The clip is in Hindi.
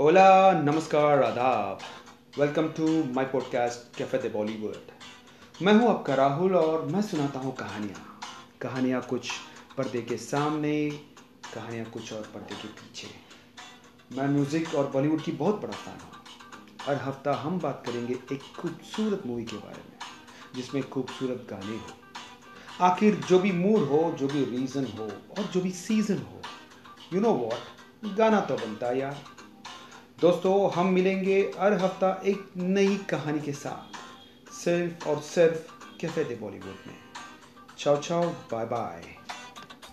ओला नमस्कार, आदाब। Welcome to my podcast cafe the Bollywood मैं हूँ आपका राहुल और मैं सुनाता हूँ कहानियाँ। कहानियाँ कुछ पर्दे के सामने, कहानियाँ कुछ और पर्दे के पीछे। मैं म्यूज़िक और बॉलीवुड की बहुत बड़ा फ़ैन हूँ। हर हफ़्ता हम बात करेंगे एक खूबसूरत मूवी के बारे में, जिसमें खूबसूरत गाने हो। आखिर जो भी मूड हो, जो भी रीज़न हो, और जो भी सीज़न हो यू नो वॉट गाना तो बनता यार। दोस्तों, हम मिलेंगे हर हफ़्ता एक नई कहानी के साथ। सिर्फ़ और सिर्फ़ कैफ़े दे बॉलीवुड में। Ciao ciao, bye bye.